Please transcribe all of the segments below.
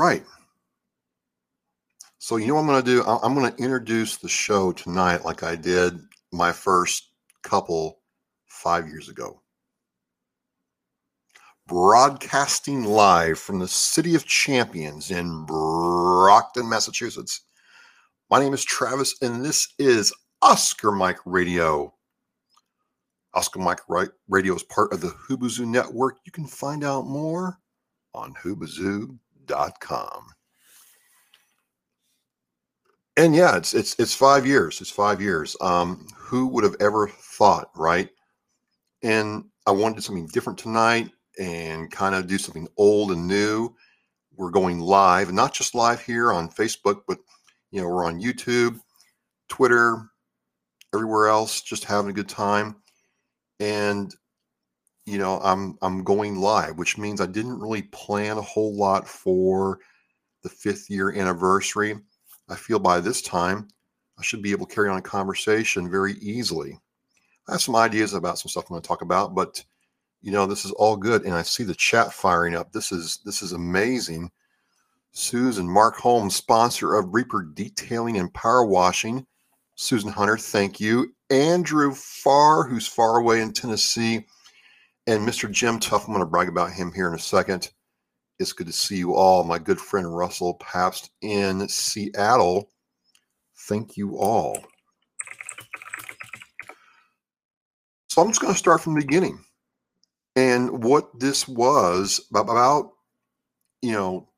right. So, you know what I'm going to do? I'm going to introduce the show tonight like I did my first couple five years ago. Broadcasting live from the City of Champions in Brockton, Massachusetts. My name is Travis, and this is Oscar Mike Radio. Oscar Mike Radio is part of the Hoobazoo Network. You can find out more on hoobazoo.com. And yeah, it's it's it's five years. It's five years. Um, who would have ever thought, right? And I wanted something different tonight and kind of do something old and new. We're going live, and not just live here on Facebook, but you know, we're on YouTube, Twitter, everywhere else, just having a good time. And you know, I'm I'm going live, which means I didn't really plan a whole lot for the fifth year anniversary. I feel by this time I should be able to carry on a conversation very easily. I have some ideas about some stuff I'm going to talk about, but you know, this is all good. And I see the chat firing up. This is this is amazing. Susan Mark Holmes, sponsor of Reaper Detailing and Power Washing. Susan Hunter, thank you. Andrew Farr, who's far away in Tennessee and Mr. Jim Tuff, I'm going to brag about him here in a second. It's good to see you all. My good friend Russell Pabst in Seattle. Thank you all. So I'm just going to start from the beginning. And what this was about, you know,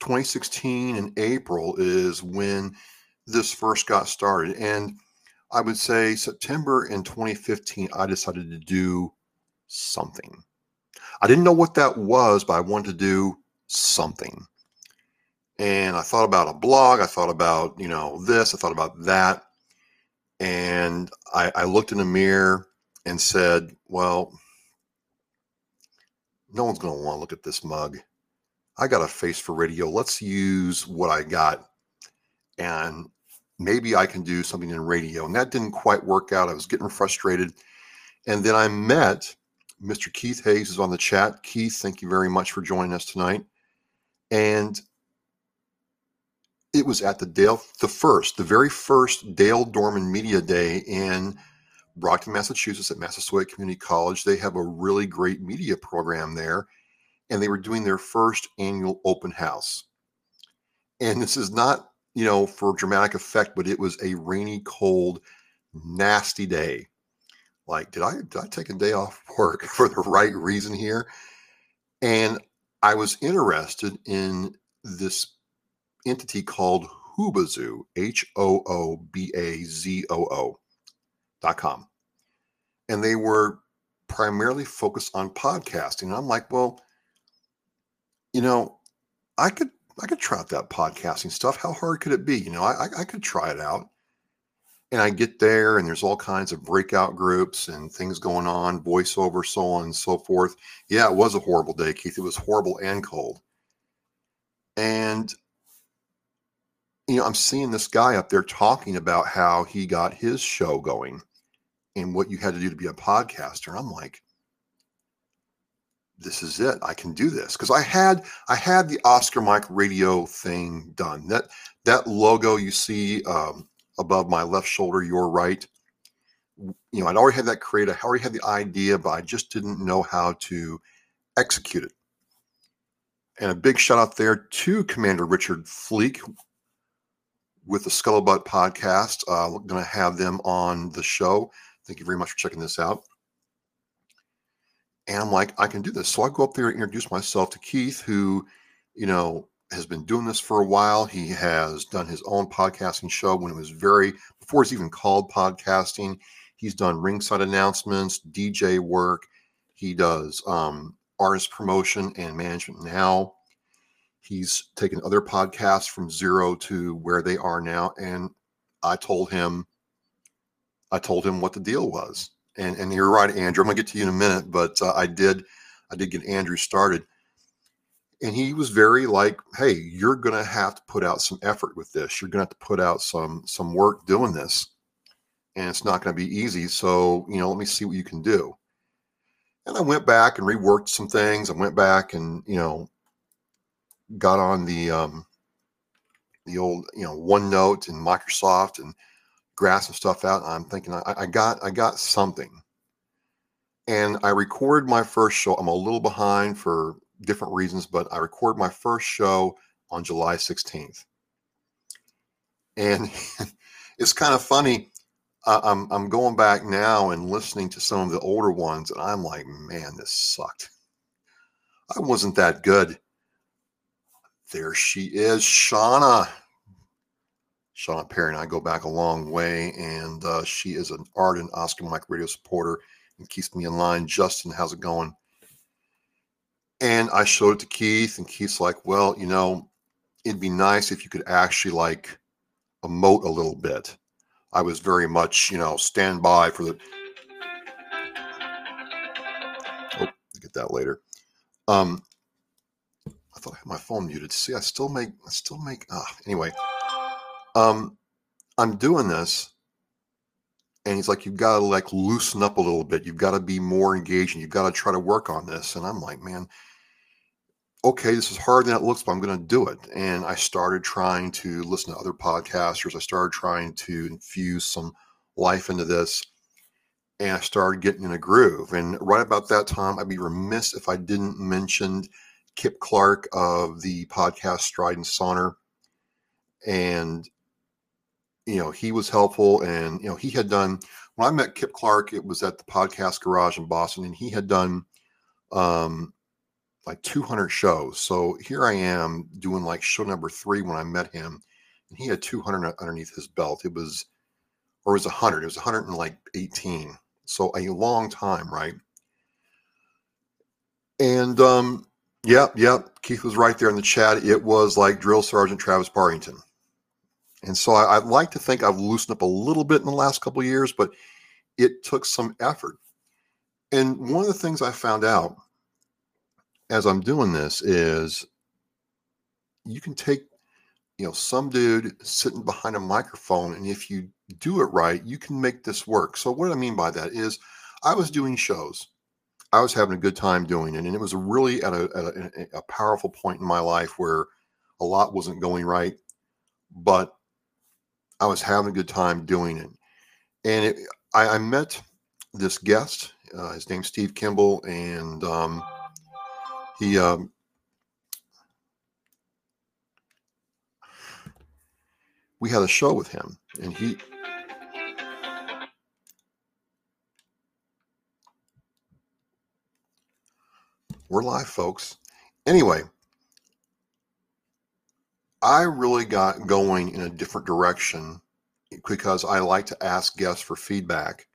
2016 in April is when this first got started. And I would say September in 2015, I decided to do something. I didn't know what that was, but I wanted to do something. And I thought about a blog. I thought about, you know, this. I thought about that. And I, I looked in the mirror and said, well, no one's going to want to look at this mug. I got a face for radio. Let's use what I got. And maybe I can do something in radio. And that didn't quite work out. I was getting frustrated. And then I met Mr. Keith Hayes is on the chat. Keith, thank you very much for joining us tonight. And it was at the Dale, the first, the very first Dale Dorman Media Day in Brockton, Massachusetts at Massasoit Community College. They have a really great media program there, and they were doing their first annual open house. And this is not, you know, for dramatic effect, but it was a rainy, cold, nasty day like did i did i take a day off work for the right reason here? And i was interested in this entity called hoobazoo h-o-o-b-a-z-o-o dot com. And they were primarily focused on podcasting. And i'm like well you know i could i could try out that podcasting stuff. How hard could it be? You know i i could try it out and I get there and there's all kinds of breakout groups and things going on, voiceover, so on and so forth. Yeah, it was a horrible day, Keith. It was horrible and cold. And you know, I'm seeing this guy up there talking about how he got his show going and what you had to do to be a podcaster. I'm like, this is it. I can do this because I had I had the Oscar Mike Radio thing done. That that logo you see um, above my left shoulder, your right. You know, I'd already had that created. I already had the idea, but I just didn't know how to execute it. And a big shout out there to Commander Richard Fleek with the Scuttlebutt podcast. Uh, we're going to have them on the show. Thank you very much for checking this out. And I'm like, I can do this. So I go up there and introduce myself to Keith, who, you know, has been doing this for a while. He has done his own podcasting show when it was very before it's even called podcasting. He's done ringside announcements, DJ work. He does um, artist promotion and management now. He's taken other podcasts from zero to where they are now. And I told him, I told him what the deal was. And and you're right, Andrew. I'm gonna get to you in a minute, but uh, I did, I did get Andrew started and he was very like hey you're going to have to put out some effort with this you're going to have to put out some some work doing this and it's not going to be easy so you know let me see what you can do and i went back and reworked some things i went back and you know got on the um, the old you know OneNote and Microsoft and grass some stuff out. I'm thinking I, I got I got something, and I recorded my first show. I'm a little behind for different reasons, but I record my first show on July 16th, and it's kind of funny. I'm I'm going back now and listening to some of the older ones, and I'm like, man, this sucked. I wasn't that good. There she is, Shauna. Shauna Perry and I go back a long way, and uh, she is an ardent Oscar Mike radio supporter and keeps me in line. Justin, how's it going? And I showed it to Keith, and Keith's like, well, you know, it'd be nice if you could actually like emote a little bit. I was very much, you know, stand by for the. Oh, get that later. Um, I thought I had my phone muted. See, I still make, I still make. Ah, anyway, um, I'm doing this, and he's like, you've got to like loosen up a little bit. You've got to be more engaging. You've got to try to work on this. And I'm like, man, okay, this is harder than it looks, but I'm going to do it. And I started trying to listen to other podcasters. I started trying to infuse some life into this and I started getting in a groove. And right about that time, I'd be remiss if I didn't mention Kip Clark of the podcast Stride and Saunter. And, you know, he was helpful. And, you know, he had done, when I met Kip Clark, it was at the podcast garage in Boston, and he had done um, like 200 shows. So here I am doing like show number three when I met him, and he had 200 underneath his belt. It was, or it was 100, it was 118 so a long time, right? And um, yep, yep, Keith was right there in the chat. It was like Drill Sergeant Travis Barrington. And so I, like to think I've loosened up a little bit in the last couple of years, but it took some effort. And one of the things I found out as I'm doing this is you can take, you know, some dude sitting behind a microphone, and if you do it right, you can make this work. So, what I mean by that is, I was doing shows. I was having a good time doing it. And it was really at a, at a, a powerful point in my life where a lot wasn't going right, but I was having a good time doing it. And it, I, I, met this guest. Uh, his name's Steve Kimball, and um, he um, we had a show with him, and he We're live, folks. Anyway, I really got going in a different direction because I like to ask guests for feedback.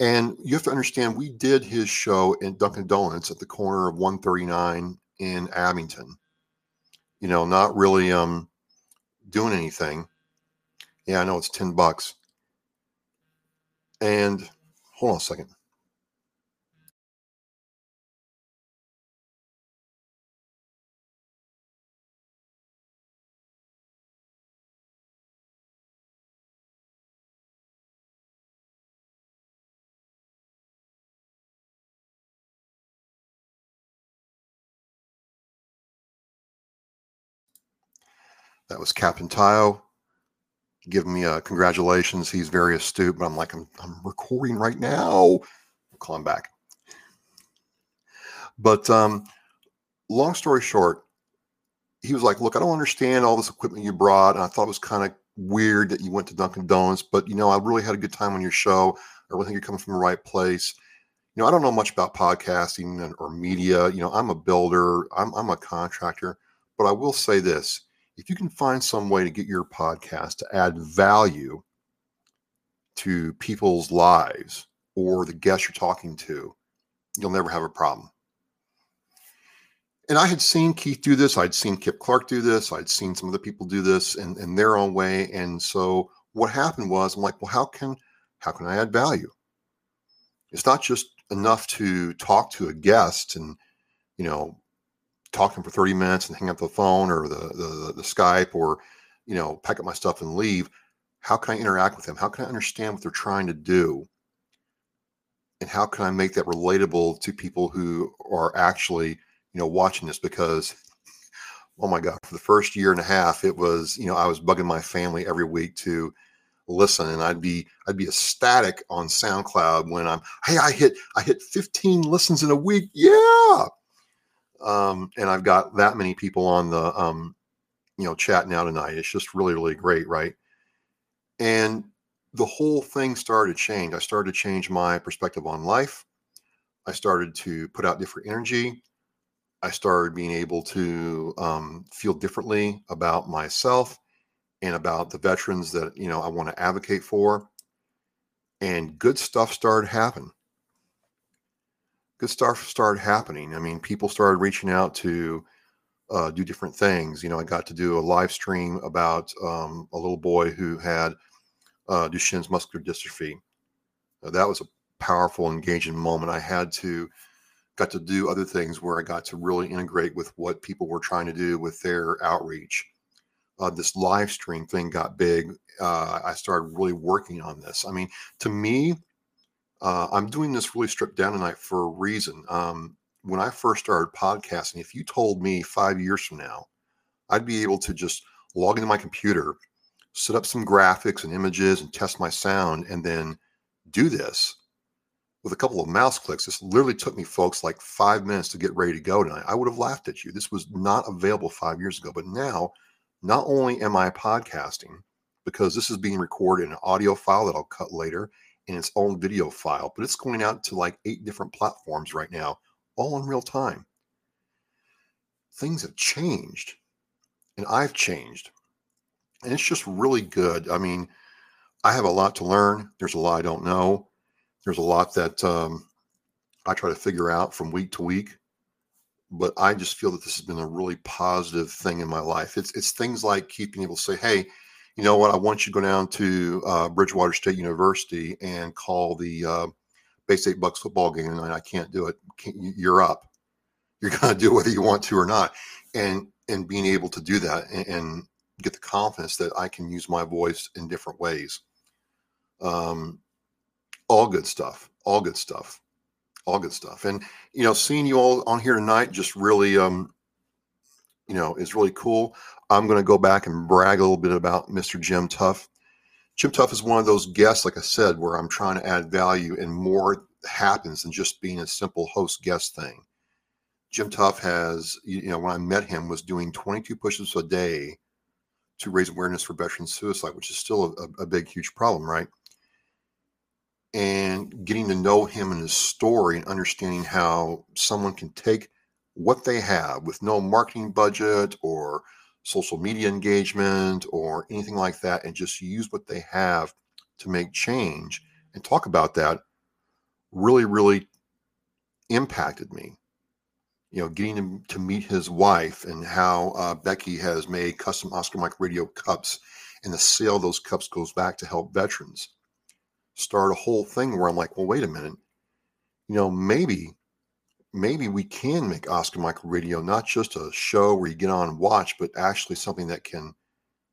And you have to understand, we did his show in Dunkin' Donuts at the corner of 139 in Abington. You know, not really um doing anything. Yeah, I know it's 10 bucks. And hold on a second. That was Captain Tayo giving me a congratulations. He's very astute, but I'm like, I'm, I'm recording right now. I'll call him back. But um, long story short, he was like, Look, I don't understand all this equipment you brought. And I thought it was kind of weird that you went to Dunkin' Donuts, but you know, I really had a good time on your show. I really think you're coming from the right place. You know, I don't know much about podcasting or media. You know, I'm a builder, I'm, I'm a contractor, but I will say this if you can find some way to get your podcast to add value to people's lives or the guests you're talking to, you'll never have a problem. And I had seen Keith do this. I'd seen Kip Clark do this. I'd seen some other people do this in, in their own way. And so what happened was I'm like, well, how can how can I add value? It's not just enough to talk to a guest and you know talking for 30 minutes and hang up the phone or the, the, the Skype or, you know, pack up my stuff and leave. How can I interact with them? How can I understand what they're trying to do? And how can I make that relatable to people who are actually, you know, watching this? Because oh my god, for the first year and a half, it was you know I was bugging my family every week to listen, and I'd be I'd be ecstatic on SoundCloud when I'm hey I hit I hit 15 listens in a week, yeah. Um, and I've got that many people on the um, you know chat now tonight. It's just really really great, right? And the whole thing started to change. I started to change my perspective on life. I started to put out different energy. I started being able to um, feel differently about myself and about the veterans that you know I want to advocate for. And good stuff started happening. Good stuff started happening. I mean, people started reaching out to uh, do different things. You know, I got to do a live stream about um, a little boy who had uh, Duchenne's muscular dystrophy. Uh, that was a powerful, engaging moment. I had to got to do other things where I got to really integrate with what people were trying to do with their outreach. Uh, this live stream thing got big. Uh, I started really working on this. I mean, to me, uh, I'm doing this really stripped down tonight for a reason. Um, when I first started podcasting, if you told me five years from now, I'd be able to just log into my computer set up some graphics and images and test my sound and then do this with a couple of mouse clicks. This literally took me, folks, like five minutes to get ready to go tonight. I would have laughed at you. This was not available five years ago. But now, not only am I podcasting, because this is being recorded in an audio file that I'll cut later in its own video file, but it's going out to like eight different platforms right now, all in real time. Things have changed, and I've changed and it's just really good. I mean, I have a lot to learn. There's a lot I don't know. There's a lot that um, I try to figure out from week to week. But I just feel that this has been a really positive thing in my life. It's it's things like keeping able to say, "Hey, you know what? I want you to go down to uh, Bridgewater State University and call the uh, Bay State Bucks football game tonight. I can't do it. Can't, you're up. You're going to do it whether you want to or not." And and being able to do that and, and get the confidence that I can use my voice in different ways. Um, all good stuff. All good stuff. All good stuff. And you know, seeing you all on here tonight just really, um, you know, is really cool. I'm going to go back and brag a little bit about Mr. Jim Tuff. Jim Tuff is one of those guests, like I said, where I'm trying to add value and more happens than just being a simple host guest thing. Jim Tuff has, you know, when I met him, was doing 22 pushes a day to raise awareness for veteran suicide, which is still a, a big, huge problem, right? And getting to know him and his story and understanding how someone can take what they have with no marketing budget or social media engagement or anything like that and just use what they have to make change and talk about that really, really impacted me you know, getting him to meet his wife and how uh, Becky has made custom Oscar Mike Radio cups, and the sale of those cups goes back to help veterans. Start a whole thing where I'm like, well, wait a minute, you know, maybe, maybe we can make Oscar Mike Radio not just a show where you get on and watch, but actually something that can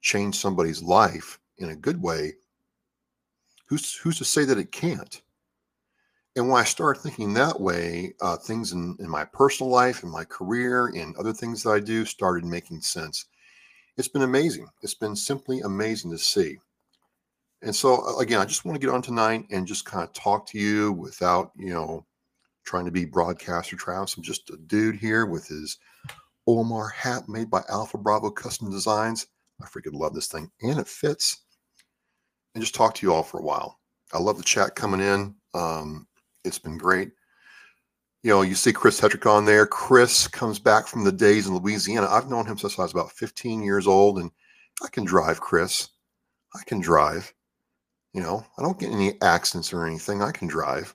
change somebody's life in a good way. Who's who's to say that it can't? And when I started thinking that way, uh, things in, in my personal life, in my career, in other things that I do started making sense. It's been amazing. It's been simply amazing to see. And so, again, I just want to get on tonight and just kind of talk to you without, you know, trying to be broadcaster Travis. I'm just a dude here with his Omar hat made by Alpha Bravo Custom Designs. I freaking love this thing and it fits. And just talk to you all for a while. I love the chat coming in. Um, it's been great. You know, you see Chris Hetrick on there. Chris comes back from the days in Louisiana. I've known him since I was about 15 years old, and I can drive, Chris. I can drive. You know, I don't get any accidents or anything. I can drive.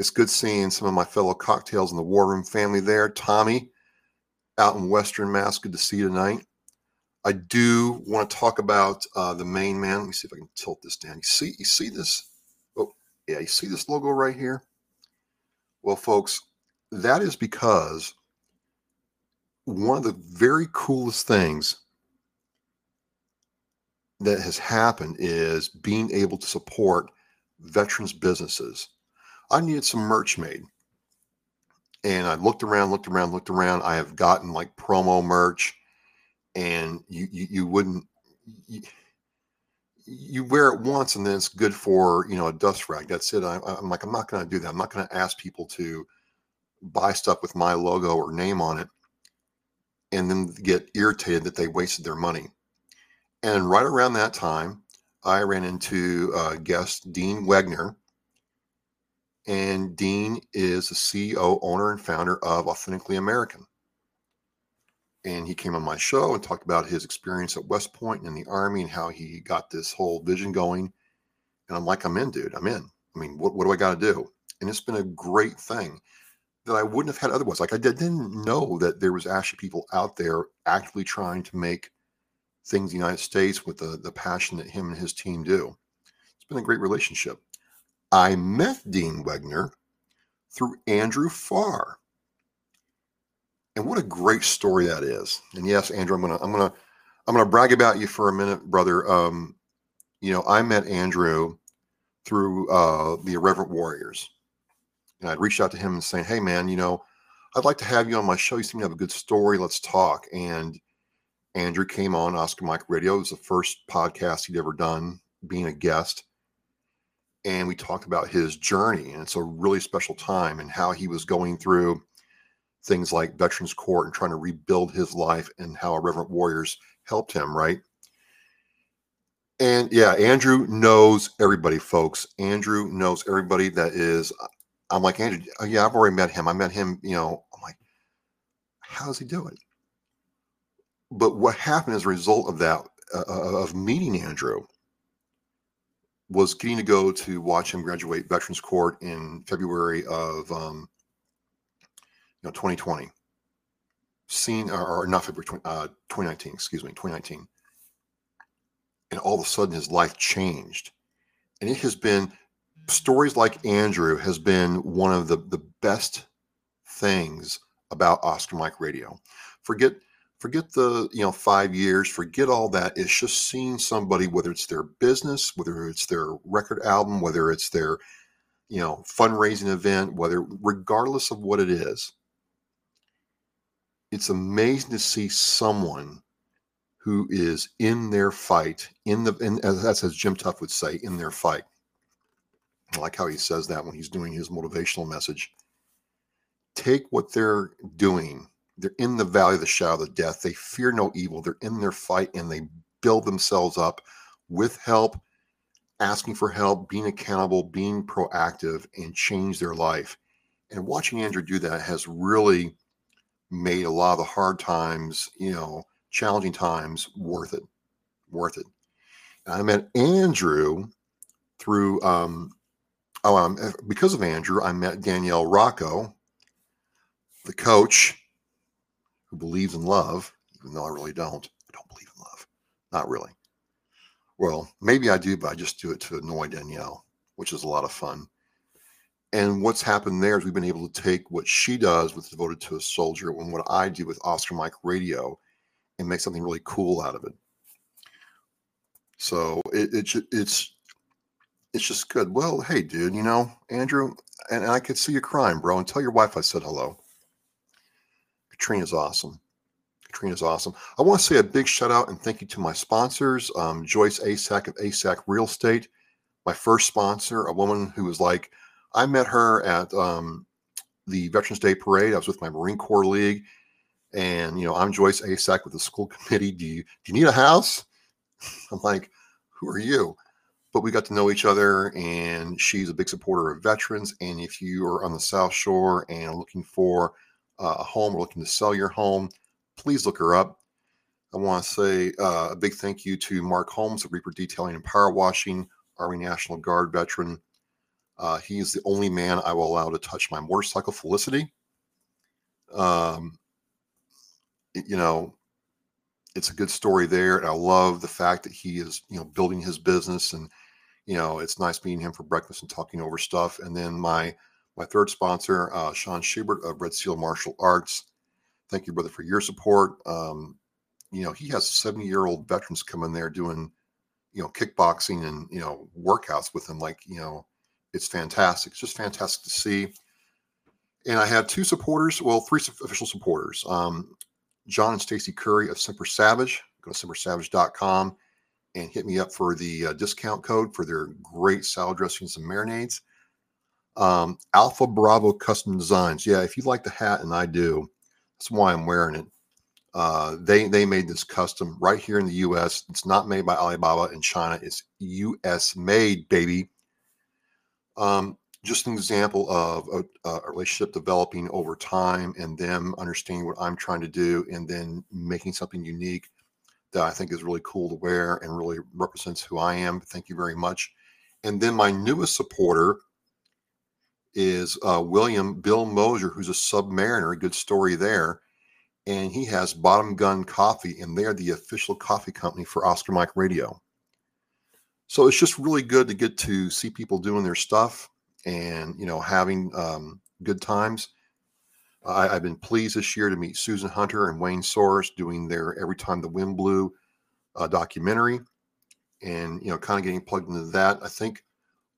It's good seeing some of my fellow cocktails in the War Room family there. Tommy out in Western Mass. Good to see you tonight. I do want to talk about uh, the main man. Let me see if I can tilt this down. You see, you see this? Oh, yeah, you see this logo right here? Well, folks, that is because one of the very coolest things that has happened is being able to support veterans businesses. I needed some merch made. And I looked around, looked around, looked around. I have gotten like promo merch and you you, you wouldn't. You, you wear it once and then it's good for you know a dust rag that's it I, i'm like i'm not going to do that i'm not going to ask people to buy stuff with my logo or name on it and then get irritated that they wasted their money and right around that time i ran into uh, guest dean wegner and dean is the ceo owner and founder of authentically american and he came on my show and talked about his experience at West Point and in the Army and how he got this whole vision going. And I'm like, I'm in, dude. I'm in. I mean, what, what do I got to do? And it's been a great thing that I wouldn't have had otherwise. Like I didn't know that there was actually people out there actively trying to make things in the United States with the, the passion that him and his team do. It's been a great relationship. I met Dean Wegner through Andrew Farr. And what a great story that is. And yes, Andrew, I'm gonna I'm gonna I'm gonna brag about you for a minute, brother. Um, you know, I met Andrew through uh, the Irreverent Warriors, and I'd reached out to him and saying, "Hey, man, you know, I'd like to have you on my show. You seem to have a good story. Let's talk." And Andrew came on Oscar Mike Radio. It was the first podcast he'd ever done, being a guest. And we talked about his journey, and it's a really special time and how he was going through things like Veterans Court and trying to rebuild his life and how Irreverent Warriors helped him, right? And yeah, Andrew knows everybody, folks. Andrew knows everybody that is. I'm like, Andrew, oh, yeah, I've already met him. I met him, you know, I'm like, how's he doing? But what happened as a result of that, uh, uh, of meeting Andrew, was getting to go to watch him graduate Veterans Court in February of um, you know 2020 seen or, or not February 20, uh, 2019 excuse me 2019 and all of a sudden his life changed. And it has been stories like Andrew has been one of the the best things about Oscar Mike Radio. Forget forget the you know five years forget all that it's just seeing somebody whether it's their business whether it's their record album whether it's their you know fundraising event whether regardless of what it is it's amazing to see someone who is in their fight, in the, in, as, as Jim tuff would say, in their fight. I like how he says that when he's doing his motivational message. Take what they're doing. They're in the valley of the shadow of death. They fear no evil. They're in their fight and they build themselves up with help, asking for help, being accountable, being proactive, and change their life. And watching Andrew do that has really made a lot of the hard times, you know, challenging times worth it, worth it. And I met Andrew through, um, oh, um, because of Andrew, I met Danielle Rocco, the coach who believes in love, even though I really don't. I don't believe in love, not really. Well, maybe I do, but I just do it to annoy Danielle, which is a lot of fun. And what's happened there is we've been able to take what she does with Devoted to a Soldier and what I do with Oscar Mike Radio and make something really cool out of it. So it, it it's it's just good. Well, hey, dude, you know, Andrew, and, and I could see you crying, bro, and tell your wife I said hello. Katrina's awesome. Katrina's awesome. I want to say a big shout out and thank you to my sponsors, um, Joyce Asack of Asack Real Estate, my first sponsor, a woman who was like, I met her at um, the Veterans Day Parade. I was with my Marine Corps League, and you know, I'm Joyce Asack with the school committee. Do you do you need a house? I'm like, who are you? But we got to know each other, and she's a big supporter of veterans. And if you are on the South Shore and looking for a home or looking to sell your home, please look her up. I want to say uh, a big thank you to Mark Holmes of Reaper Detailing and Power Washing, Army National Guard veteran. Uh, he is the only man I will allow to touch my motorcycle Felicity. Um, you know, it's a good story there, and I love the fact that he is, you know, building his business, and you know, it's nice meeting him for breakfast and talking over stuff. And then my my third sponsor, uh, Sean Schubert of Red Seal Martial Arts. Thank you, brother, for your support. Um, you know, he has 70 year old veterans come in there doing, you know, kickboxing and you know workouts with him, like you know it's fantastic. It's just fantastic to see. And I had two supporters, well, three official supporters. Um, John and Stacy Curry of Semper Savage. Go to sempersavage.com and hit me up for the uh, discount code for their great salad dressings and marinades. Um, Alpha Bravo Custom Designs. Yeah, if you like the hat, and I do, that's why I'm wearing it. Uh, they they made this custom right here in the U.S. It's not made by Alibaba in China. It's U.S. made, baby. Um, just an example of a, a, relationship developing over time and them understanding what I'm trying to do and then making something unique that I think is really cool to wear and really represents who I am. Thank you very much. And then my newest supporter is uh, William Bill Mosier, who's a submariner. Good story there. And he has Bottom Gun Coffee, and they're the official coffee company for Oscar Mike Radio. So it's just really good to get to see people doing their stuff and you know having um, good times. I, have been pleased this year to meet Susan Hunter and Wayne Soros doing their Every Time the Wind Blew uh, documentary, and you know, kind of getting plugged into that. I think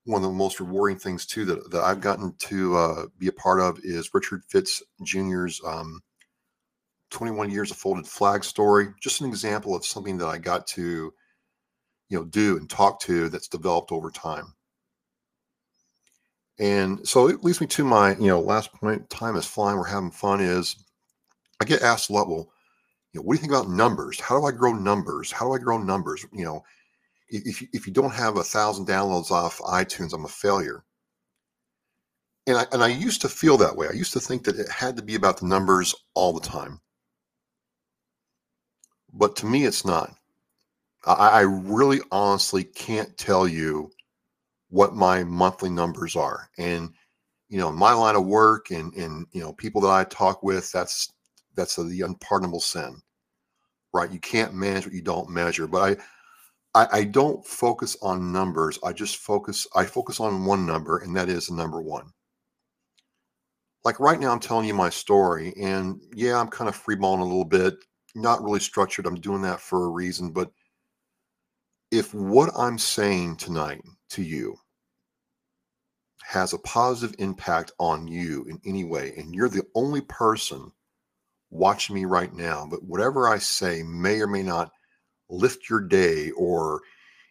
one of the most rewarding things too that, that I've gotten to uh, be a part of is Richard Fitz Jr.'s um, 21 years of folded flag story. Just an example of something that I got to, you know, do and talk to that's developed over time. And so it leads me to my, you know, last point. Time is flying. We're having fun. Is I get asked a lot. Well, you know, what do you think about numbers? How do I grow numbers? How do I grow numbers? You know, if if you don't have a thousand downloads off iTunes, I'm a failure. And I and I used to feel that way. I used to think that it had to be about the numbers all the time. But to me, it's not. I, I really honestly can't tell you what my monthly numbers are. And you know, my line of work and and you know, people that I talk with, that's that's a, the unpardonable sin. Right? You can't manage what you don't measure. But I, I I don't focus on numbers. I just focus I focus on one number, and that is the number one. Like right now, I'm telling you my story, and yeah, I'm kind of freeballing a little bit, not really structured. I'm doing that for a reason, but if what I'm saying tonight to you has a positive impact on you in any way, and you're the only person watching me right now, but whatever I say may or may not lift your day or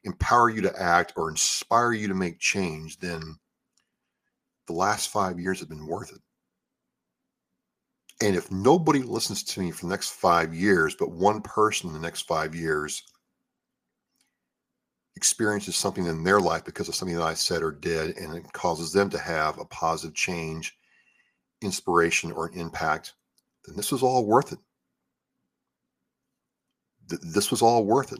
empower you to act or inspire you to make change, then the last five years have been worth it. And if nobody listens to me for the next five years, but one person in the next five years experiences something in their life because of something that I said or did, and it causes them to have a positive change, inspiration, or an impact, then this was all worth it. This was all worth it.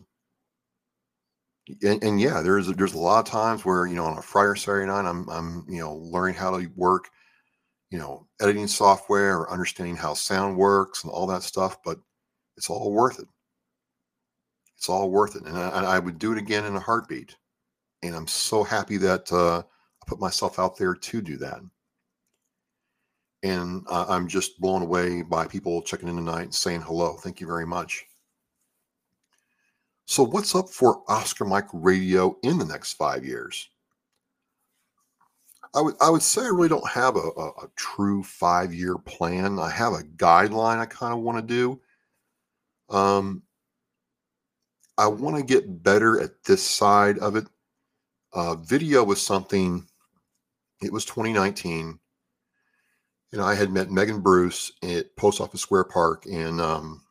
And, and, yeah, there's there's a lot of times where you know on a Friday or Saturday night I'm I'm you know learning how to work, you know, editing software or understanding how sound works and all that stuff, but it's all worth it. It's all worth it. And I, I would do it again in a heartbeat. And I'm so happy that uh, I put myself out there to do that. And uh, I'm just blown away by people checking in tonight and saying hello. Thank you very much. So, what's up for Oscar Mike Radio in the next five years? I would I would say I really don't have a, a, a true five year plan. I have a guideline I kind of want to do. Um, I want to get better at this side of it. Uh, video was something, it was 2019. And I had met Megan Bruce at Post Office Square Park in um,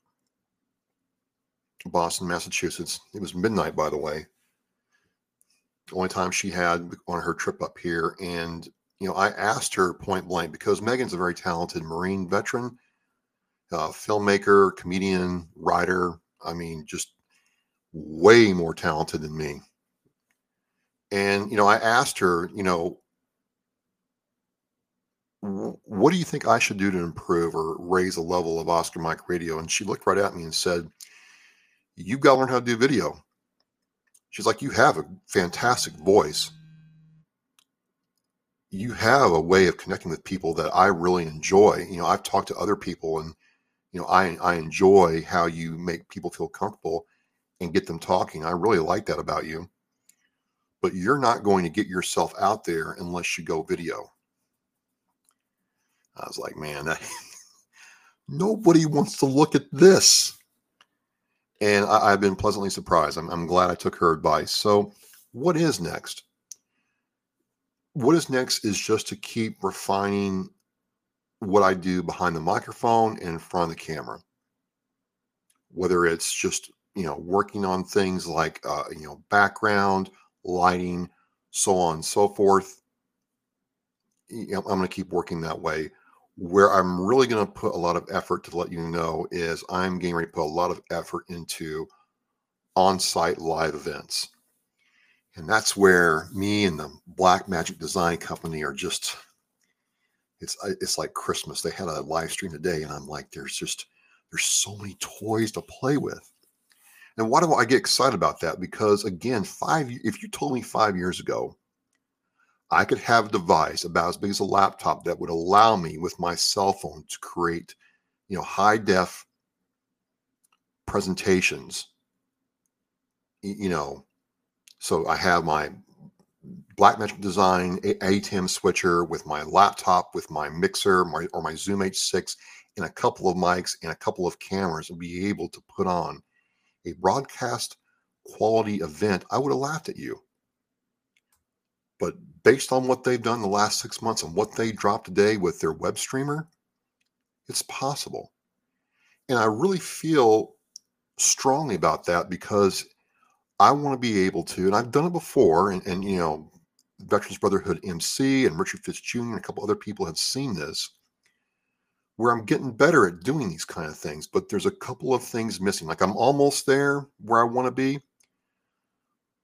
Boston, Massachusetts. It was midnight, by the way. The only time she had on her trip up here. And, you know, I asked her point blank because Megan's a very talented Marine veteran, uh, filmmaker, comedian, writer. I mean, just way more talented than me. And, you know, I asked her, you know, what do you think I should do to improve or raise the level of Oscar Mike radio? And she looked right at me and said, You've got to learn how to do video. She's like, You have a fantastic voice. You have a way of connecting with people that I really enjoy. You know, I've talked to other people and, you know, I, I enjoy how you make people feel comfortable and get them talking. I really like that about you. But you're not going to get yourself out there unless you go video. I was like, man, that, Nobody wants to look at this. And I, have been pleasantly surprised. I'm, I'm glad I took her advice. So, what is next? What is next is just to keep refining what I do behind the microphone and in front of the camera. Whether it's just, you know, working on things like, uh, you know, background, lighting, so on and so forth. You know, I'm going to keep working that way. Where I'm really going to put a lot of effort to let you know is I'm getting ready to put a lot of effort into on site live events. And that's where me and the Blackmagic Design Company are just it's uh, it's like Christmas. They had a live stream today, and I'm like, there's just there's so many toys to play with. And why do I get excited about that? Because again, five if you told me five years ago I could have a device about as big as a laptop that would allow me with my cell phone to create, you know, high def presentations. You know, so I have my Blackmagic Design ATEM switcher with my laptop, with my mixer, my, or my Zoom H6, and a couple of mics and a couple of cameras, and be able to put on a broadcast quality event, I would have laughed at you. But based on what they've done the last six months and what they dropped today with their web streamer, it's possible. And I really feel strongly about that because I want to be able to, and I've done it before, and, and you know, Veterans Brotherhood MC and Richard Fitz Jr. and a couple other people have seen this, where I'm getting better at doing these kind of things, but there's a couple of things missing. Like I'm almost there where I want to be,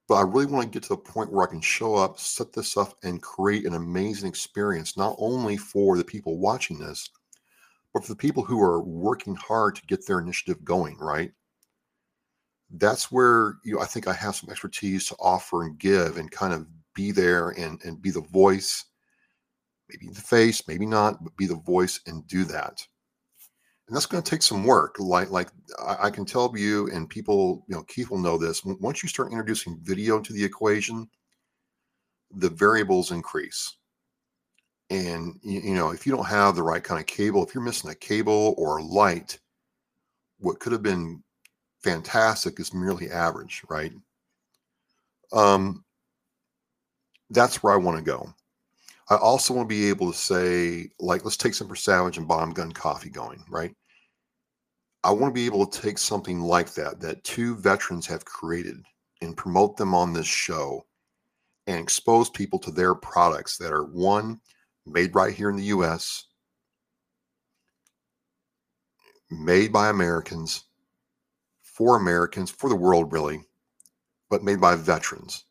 but I really want to get to the point where I can show up, set this up, and create an amazing experience, not only for the people watching this, but for the people who are working hard to get their initiative going, right? That's where you know, I think I have some expertise to offer and give and kind of be there and, and be the voice, maybe the face, maybe not, but be the voice and do that and that's going to take some work. Like like I, can tell you, and people, you know, Keith will know this. Once you start introducing video to the equation, the variables increase. And you, you know, if you don't have the right kind of cable, if you're missing a cable or a light, what could have been fantastic is merely average, right? Um, that's where I want to go. I also want to be able to say, like, let's take Semper Savage and Bottom Gun Coffee going, right? I want to be able to take something like that, that two veterans have created, and promote them on this show and expose people to their products that are one, made right here in the US, made by Americans, for Americans, for the world, really, but made by veterans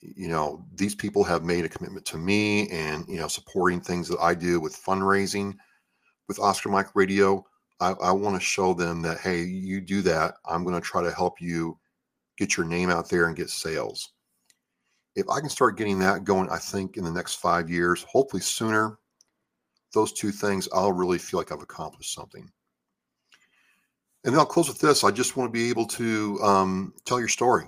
you know these people have made a commitment to me and you know supporting things that i do with fundraising with oscar mike radio i, I want to show them that hey you do that i'm going to try to help you get your name out there and get sales. If i can start getting that going i think in the next five years hopefully sooner those two things i'll really feel like i've accomplished something. And then i'll close with this i just want to be able to um, tell your story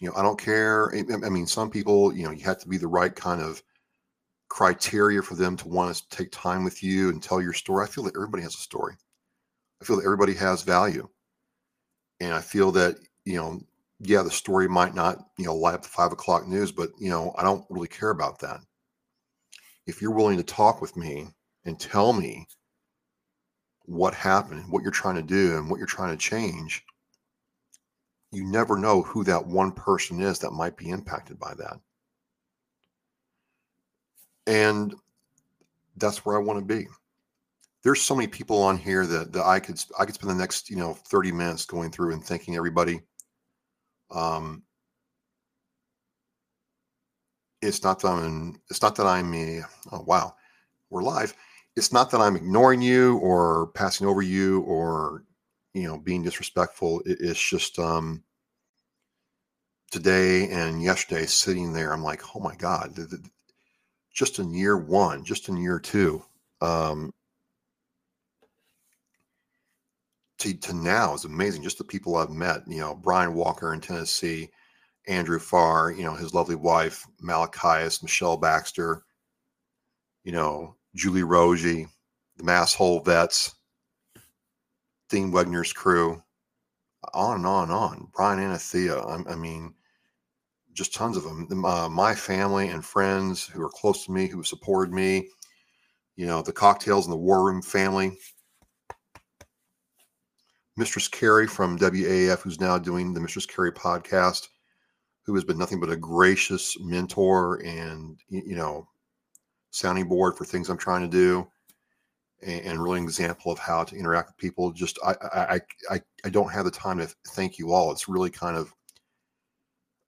you know, I don't care. I mean, some people, you know, you have to be the right kind of criteria for them to want to take time with you and tell your story. I feel that everybody has a story. I feel that everybody has value. And I feel that, you know, yeah, the story might not, you know, light up the five o'clock news, but, you know, I don't really care about that. If you're willing to talk with me and tell me what happened, what you're trying to do, and what you're trying to change, you never know who that one person is that might be impacted by that. And that's where I want to be. There's so many people on here that, that I could I could spend the next you know 30 minutes going through and thanking everybody. Um, it's not that I'm it's not that I'm a oh wow we're live. It's not that I'm ignoring you or passing over you or you know being disrespectful it, it's just um today and yesterday sitting there i'm like oh my god just in year one just in year two um to, to now is amazing just the people i've met you know brian walker in tennessee andrew farr you know his lovely wife malachias michelle baxter you know julie rogie the Mass Hole vets, Dean Wegner's crew, on and on and on. Brian Anathea. I, I mean, just tons of them. Uh, my family and friends who are close to me, who supported me. You know, the cocktails and the War Room family. Mistress Carrie from WAAF, who's now doing the Mistress Carrie podcast, who has been nothing but a gracious mentor and you know sounding board for things I'm trying to do and, really an example of how to interact with people. Just I, I I I don't have the time to thank you all. It's really kind of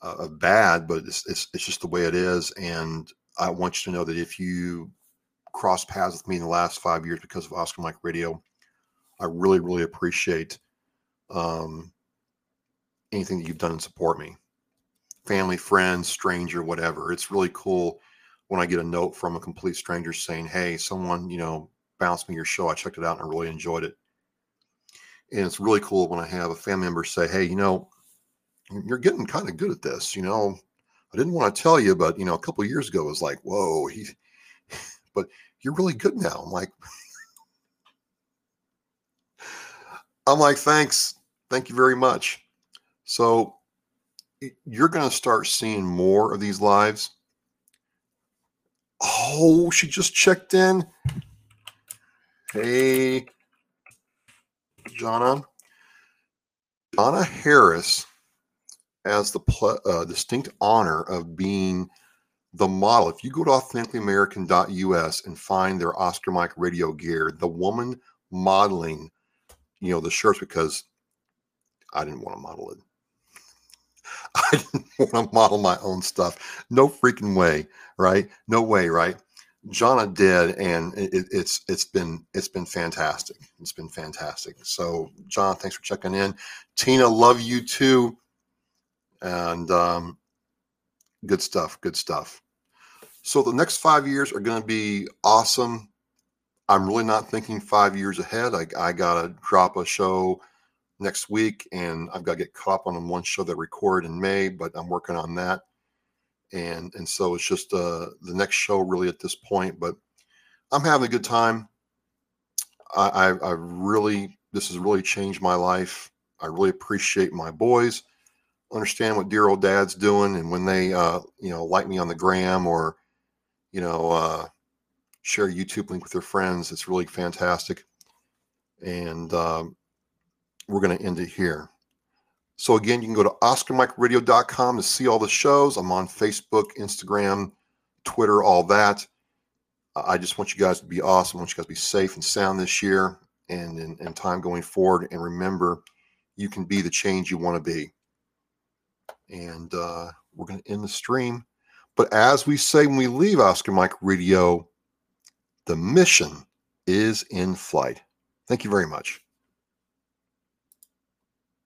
uh, bad, but it's, it's it's just the way it is. And I want you to know that if you cross paths with me in the last five years because of Oscar Mike Radio, I really really appreciate um, anything that you've done to support me. Family, friends, stranger, whatever. It's really cool when I get a note from a complete stranger saying, "Hey, someone you know bounced me your show. I checked it out and I really enjoyed it. And it's really cool when I have a family member say, Hey, you know, you're getting kind of good at this. You know, I didn't want to tell you, but, you know, a couple years ago, it was like, Whoa, he, but you're really good now. I'm like, I'm like, thanks. Thank you very much. So you're going to start seeing more of these lives. Oh, she just checked in. Hey, Jonna. Jonna Harris has the pl- uh, distinct honor of being the model. If you go to authenticallyamerican.us and find their Oscar Mike radio gear, the woman modeling, you know, the shirts, because I didn't want to model it. I didn't want to model my own stuff. No freaking way, right? No way, right? Jonna did, and it, it's it's been it's been fantastic. It's been fantastic. So, John, thanks for checking in. Tina, love you too, and um, good stuff. Good stuff. So the next five years are going to be awesome. I'm really not thinking five years ahead. I, I got to drop a show next week, and I've got to get caught up on one show that I in May, but I'm working on that and and so it's just uh, the next show really at this point. But I'm having a good time. I, I, I really this has really changed my life. I really appreciate my boys. Understand what dear old dad's doing, and when they uh, you know like me on the gram or you know uh, share a YouTube link with their friends, it's really fantastic. And um, we're going to end it here. So again, you can go to oscarmikeradio.com to see all the shows. I'm on Facebook, Instagram, Twitter, all that. I just want you guys to be awesome. I want you guys to be safe and sound this year and in, in time going forward. And remember, you can be the change you want to be. And uh, we're going to end the stream. But as we say when we leave Oscar Mike Radio, the mission is in flight. Thank you very much.